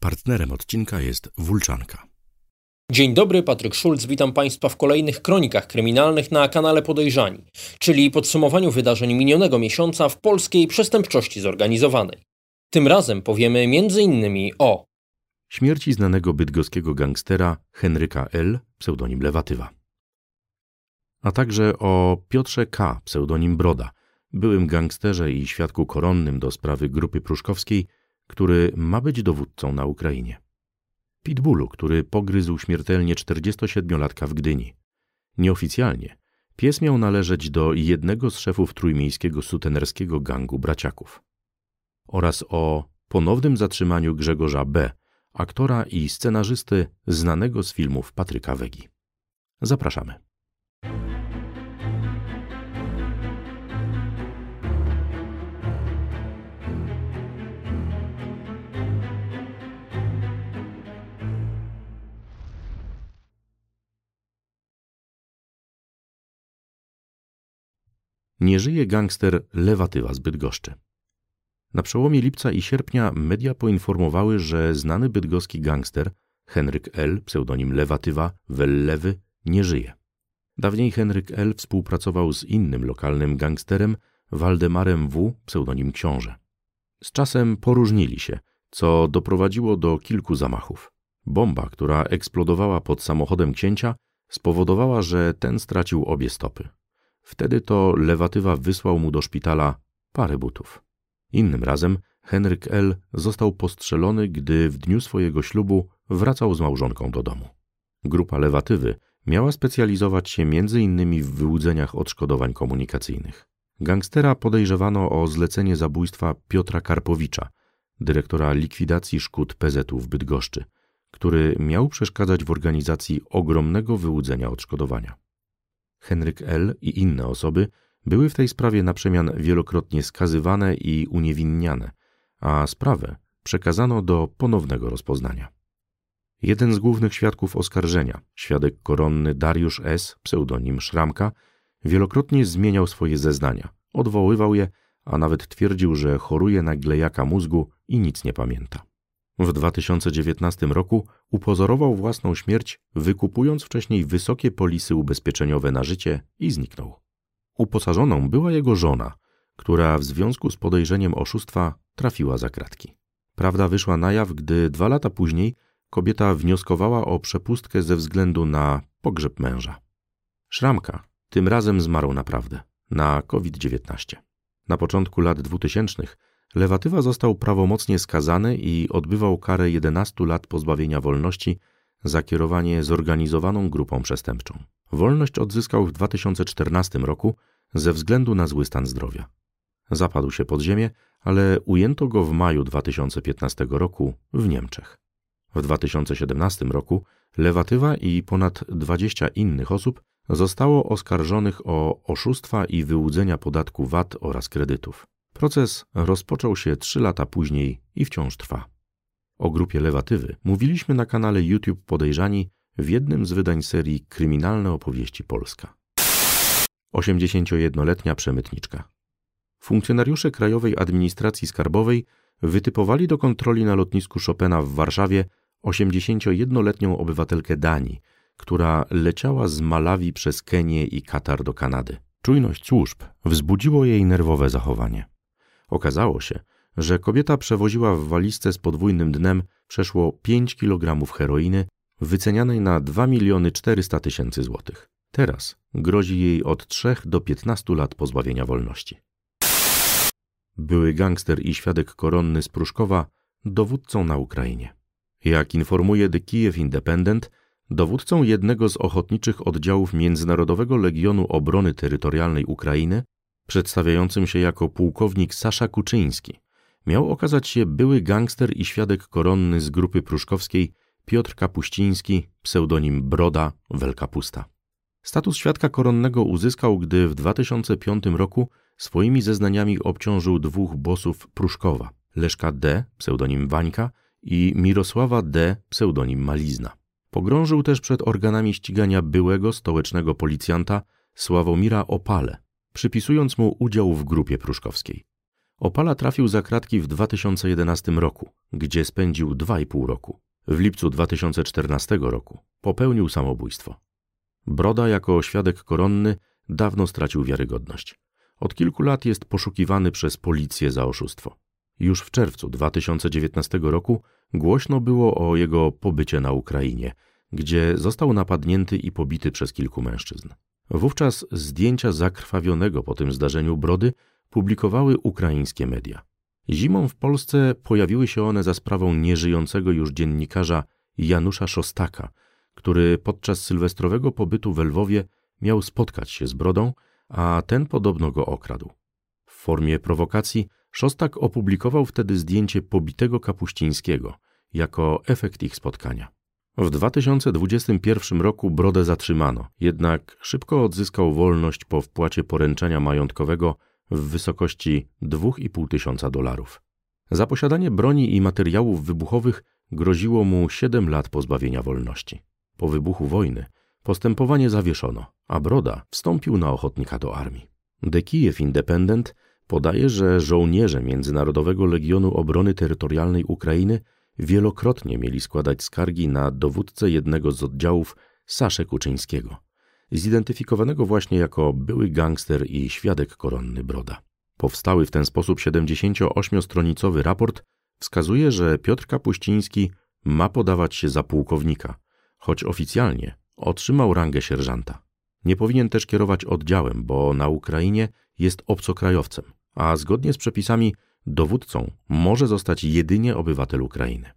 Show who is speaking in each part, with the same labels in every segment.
Speaker 1: Partnerem odcinka jest Wulczanka.
Speaker 2: Dzień dobry, Patryk Szulc, witam Państwa w kolejnych kronikach kryminalnych na kanale Podejrzani, czyli podsumowaniu wydarzeń minionego miesiąca w polskiej przestępczości zorganizowanej. Tym razem powiemy m.in. o
Speaker 1: śmierci znanego bydgoskiego gangstera Henryka L., pseudonim Lewatywa, a także o Piotrze K., pseudonim Broda, byłym gangsterze i świadku koronnym do sprawy grupy pruszkowskiej, który ma być dowódcą na Ukrainie. Pitbullu, który pogryzł śmiertelnie 47-latka w Gdyni. Nieoficjalnie pies miał należeć do jednego z szefów trójmiejskiego sutenerskiego gangu braciaków. Oraz o ponownym zatrzymaniu Grzegorza B., aktora i scenarzysty znanego z filmów Patryka Wegi. Zapraszamy. Nie żyje gangster Lewatywa z Bydgoszczy. Na przełomie lipca i sierpnia media poinformowały, że znany bydgoski gangster Henryk L., pseudonim Lewatywa, Wellewy, nie żyje. Dawniej Henryk L. współpracował z innym lokalnym gangsterem Waldemarem W., pseudonim Książę. Z czasem poróżnili się, co doprowadziło do kilku zamachów. Bomba, która eksplodowała pod samochodem księcia, spowodowała, że ten stracił obie stopy. Wtedy to lewatywa wysłał mu do szpitala parę butów. Innym razem Henryk L. został postrzelony, gdy w dniu swojego ślubu wracał z małżonką do domu. Grupa lewatywy miała specjalizować się m.in. w wyłudzeniach odszkodowań komunikacyjnych. Gangstera podejrzewano o zlecenie zabójstwa Piotra Karpowicza, dyrektora likwidacji szkód PZU w Bydgoszczy, który miał przeszkadzać w organizacji ogromnego wyłudzenia odszkodowania. Henryk L. i inne osoby były w tej sprawie na przemian wielokrotnie skazywane i uniewinniane, a sprawę przekazano do ponownego rozpoznania. Jeden z głównych świadków oskarżenia, świadek koronny Dariusz S., pseudonim Szramka, wielokrotnie zmieniał swoje zeznania, odwoływał je, a nawet twierdził, że choruje na glejaka mózgu i nic nie pamięta. W 2019 roku upozorował własną śmierć, wykupując wcześniej wysokie polisy ubezpieczeniowe na życie i zniknął. Uposażoną była jego żona, która w związku z podejrzeniem oszustwa trafiła za kratki. Prawda wyszła na jaw, gdy dwa lata później kobieta wnioskowała o przepustkę ze względu na pogrzeb męża. Szramka tym razem zmarł naprawdę na COVID-19. Na początku lat 2000 Lewatywa został prawomocnie skazany i odbywał karę 11 lat pozbawienia wolności za kierowanie zorganizowaną grupą przestępczą. Wolność odzyskał w 2014 roku ze względu na zły stan zdrowia. Zapadł się pod ziemię, ale ujęto go w maju 2015 roku w Niemczech. W 2017 roku Lewatywa i ponad 20 innych osób zostało oskarżonych o oszustwa i wyłudzenia podatku VAT oraz kredytów. Proces rozpoczął się trzy lata później i wciąż trwa. O grupie Lewatywy mówiliśmy na kanale YouTube Podejrzani w jednym z wydań serii Kryminalne opowieści Polska. 81-letnia przemytniczka. Funkcjonariusze Krajowej Administracji Skarbowej wytypowali do kontroli na lotnisku Chopina w Warszawie 81-letnią obywatelkę Danii, która leciała z Malawi przez Kenię i Katar do Kanady. Czujność służb wzbudziło jej nerwowe zachowanie. Okazało się, że kobieta przewoziła w walizce z podwójnym dnem przeszło 5 kg heroiny wycenianej na 2 miliony 400 tysięcy złotych. Teraz grozi jej od 3 do 15 lat pozbawienia wolności. Były gangster i świadek koronny z Pruszkowa dowódcą na Ukrainie. Jak informuje The Kiev Independent, dowódcą jednego z ochotniczych oddziałów Międzynarodowego Legionu Obrony Terytorialnej Ukrainy przedstawiającym się jako pułkownik Sasza Kuczyński, miał okazać się były gangster i świadek koronny z grupy pruszkowskiej Piotr Kapuściński, pseudonim Broda Welkapusta. Status świadka koronnego uzyskał, gdy w 2005 roku swoimi zeznaniami obciążył dwóch bosów Pruszkowa, Leszka D., pseudonim Wańka i Mirosława D., pseudonim Malizna. Pogrążył też przed organami ścigania byłego stołecznego policjanta Sławomira Opale, przypisując mu udział w grupie pruszkowskiej. Opala trafił za kratki w 2011 roku, gdzie spędził 2,5 roku. W lipcu 2014 roku popełnił samobójstwo. Broda jako świadek koronny dawno stracił wiarygodność. Od kilku lat jest poszukiwany przez policję za oszustwo. Już w czerwcu 2019 roku głośno było o jego pobycie na Ukrainie, gdzie został napadnięty i pobity przez kilku mężczyzn. Wówczas zdjęcia zakrwawionego po tym zdarzeniu brody publikowały ukraińskie media. Zimą w Polsce pojawiły się one za sprawą nieżyjącego już dziennikarza Janusza Szostaka, który podczas sylwestrowego pobytu w Lwowie miał spotkać się z Brodą, a ten podobno go okradł. W formie prowokacji Szostak opublikował wtedy zdjęcie pobitego Kapuścińskiego jako efekt ich spotkania. W 2021 roku Brodę zatrzymano, jednak szybko odzyskał wolność po wpłacie poręczenia majątkowego w wysokości 2,5 tysiąca dolarów. Za posiadanie broni i materiałów wybuchowych groziło mu 7 lat pozbawienia wolności. Po wybuchu wojny postępowanie zawieszono, a Broda wstąpił na ochotnika do armii. The Kiev Independent podaje, że żołnierze Międzynarodowego Legionu Obrony Terytorialnej Ukrainy wielokrotnie mieli składać skargi na dowódcę jednego z oddziałów Saszę Kuczyńskiego, zidentyfikowanego właśnie jako były gangster i świadek koronny Broda. Powstały w ten sposób 78-stronicowy raport wskazuje, że Piotr Kapuściński ma podawać się za pułkownika, choć oficjalnie otrzymał rangę sierżanta. Nie powinien też kierować oddziałem, bo na Ukrainie jest obcokrajowcem, a zgodnie z przepisami dowódcą może zostać jedynie obywatel Ukrainy.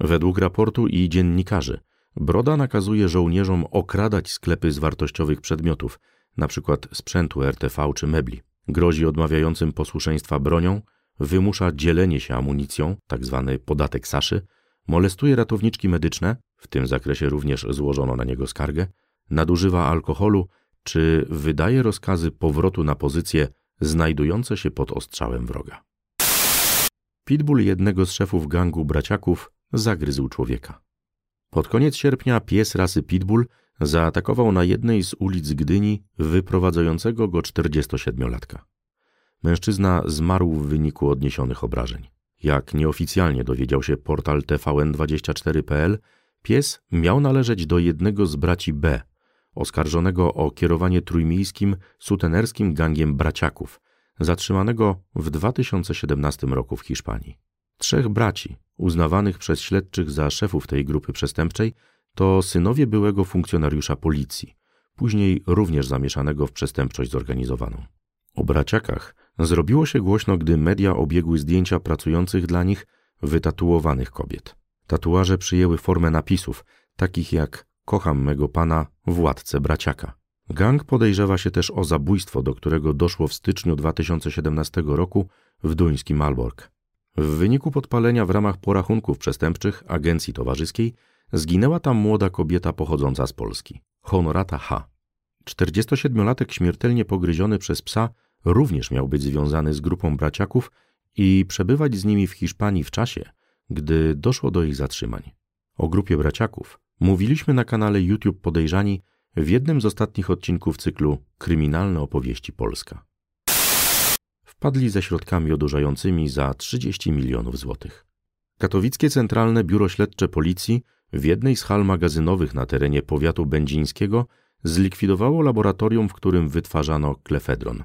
Speaker 1: Według raportu i dziennikarzy Broda nakazuje żołnierzom okradać sklepy z wartościowych przedmiotów, np. sprzętu RTV czy mebli. Grozi odmawiającym posłuszeństwa bronią, wymusza dzielenie się amunicją, tzw. Tak podatek Saszy, molestuje ratowniczki medyczne, w tym zakresie również złożono na niego skargę, nadużywa alkoholu czy wydaje rozkazy powrotu na pozycje znajdujące się pod ostrzałem wroga. Pitbull jednego z szefów gangu braciaków zagryzł człowieka. Pod koniec sierpnia pies rasy Pitbull zaatakował na jednej z ulic Gdyni wyprowadzającego go 47-latka. Mężczyzna zmarł w wyniku odniesionych obrażeń. Jak nieoficjalnie dowiedział się portal tvn24.pl, pies miał należeć do jednego z braci B, oskarżonego o kierowanie trójmiejskim sutenerskim gangiem braciaków, zatrzymanego w 2017 roku w Hiszpanii. Trzech braci, uznawanych przez śledczych za szefów tej grupy przestępczej, to synowie byłego funkcjonariusza policji, później również zamieszanego w przestępczość zorganizowaną. O braciakach zrobiło się głośno, gdy media obiegły zdjęcia pracujących dla nich wytatuowanych kobiet. Tatuaże przyjęły formę napisów, takich jak Kocham mego pana, władcę braciaka. Gang podejrzewa się też o zabójstwo, do którego doszło w styczniu 2017 roku w duńskim Malbork. W wyniku podpalenia w ramach porachunków przestępczych agencji towarzyskiej zginęła tam młoda kobieta pochodząca z Polski, Honorata H. 47-latek śmiertelnie pogryziony przez psa również miał być związany z grupą braciaków i przebywać z nimi w Hiszpanii w czasie, gdy doszło do ich zatrzymań. O grupie braciaków mówiliśmy na kanale YouTube Podejrzani w jednym z ostatnich odcinków cyklu Kryminalne opowieści Polska. Wpadli ze środkami odurzającymi za 30 milionów złotych. Katowickie Centralne Biuro Śledcze Policji w jednej z hal magazynowych na terenie powiatu będzińskiego zlikwidowało laboratorium, w którym wytwarzano klefedron.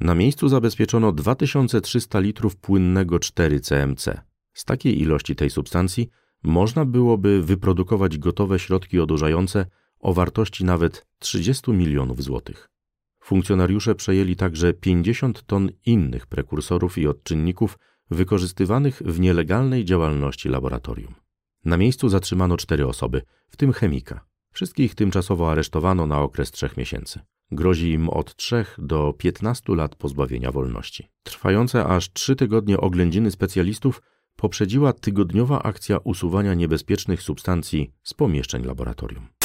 Speaker 1: Na miejscu zabezpieczono 2300 litrów płynnego 4-CMC. Z takiej ilości tej substancji można byłoby wyprodukować gotowe środki odurzające o wartości nawet 30 milionów złotych. Funkcjonariusze przejęli także 50 ton innych prekursorów i odczynników wykorzystywanych w nielegalnej działalności laboratorium. Na miejscu zatrzymano cztery osoby, w tym chemika. Wszystkich tymczasowo aresztowano na okres trzech miesięcy. Grozi im od 3 do 15 lat pozbawienia wolności. Trwające aż trzy tygodnie oględziny specjalistów poprzedziła tygodniowa akcja usuwania niebezpiecznych substancji z pomieszczeń laboratorium.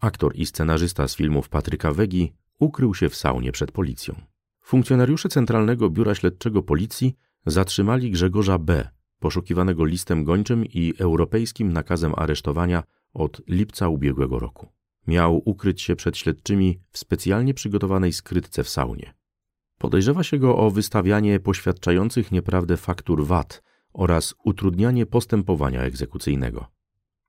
Speaker 1: Aktor i scenarzysta z filmów Patryka Wegi ukrył się w saunie przed policją. Funkcjonariusze Centralnego Biura Śledczego Policji zatrzymali Grzegorza B., poszukiwanego listem gończym i europejskim nakazem aresztowania od lipca ubiegłego roku. Miał ukryć się przed śledczymi w specjalnie przygotowanej skrytce w saunie. Podejrzewa się go o wystawianie poświadczających nieprawdę faktur VAT oraz utrudnianie postępowania egzekucyjnego.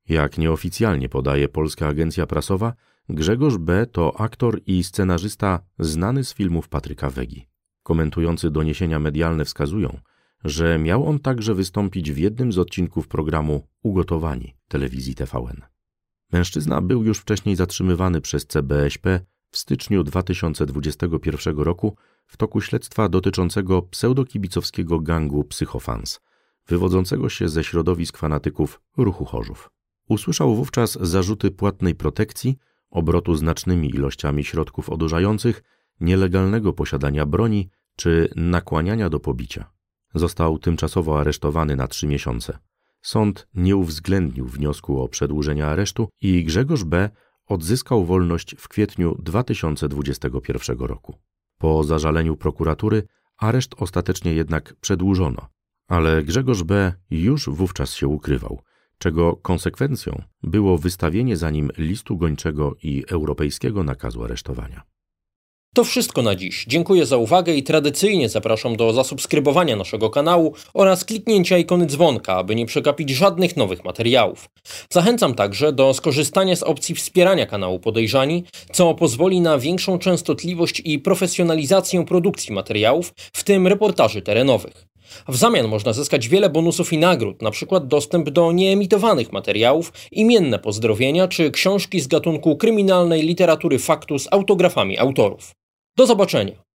Speaker 1: Jak nieoficjalnie podaje polska agencja prasowa, Grzegorz B. to aktor i scenarzysta znany z filmów Patryka Wegi. Komentujący doniesienia medialne wskazują, że miał on także wystąpić w jednym z odcinków programu Ugotowani telewizji TVN. Mężczyzna był już wcześniej zatrzymywany przez CBŚP w styczniu 2021 roku w toku śledztwa dotyczącego pseudokibicowskiego gangu Psychofans, wywodzącego się ze środowisk fanatyków ruchu Chorzów. Usłyszał wówczas zarzuty płatnej protekcji, obrotu znacznymi ilościami środków odurzających, nielegalnego posiadania broni czy nakłaniania do pobicia. Został tymczasowo aresztowany na trzy miesiące. Sąd nie uwzględnił wniosku o przedłużenie aresztu i Grzegorz B. odzyskał wolność w kwietniu 2021 roku. Po zażaleniu prokuratury areszt ostatecznie jednak przedłużono, ale Grzegorz B. już wówczas się ukrywał, czego konsekwencją było wystawienie za nim listu gończego i europejskiego nakazu aresztowania.
Speaker 2: To wszystko na dziś. Dziękuję za uwagę i tradycyjnie zapraszam do zasubskrybowania naszego kanału oraz kliknięcia ikony dzwonka, aby nie przegapić żadnych nowych materiałów. Zachęcam także do skorzystania z opcji wspierania kanału Podejrzani, co pozwoli na większą częstotliwość i profesjonalizację produkcji materiałów, w tym reportaży terenowych. W zamian można zyskać wiele bonusów i nagród, np. dostęp do nieemitowanych materiałów, imienne pozdrowienia czy książki z gatunku kryminalnej literatury faktu z autografami autorów. Do zobaczenia!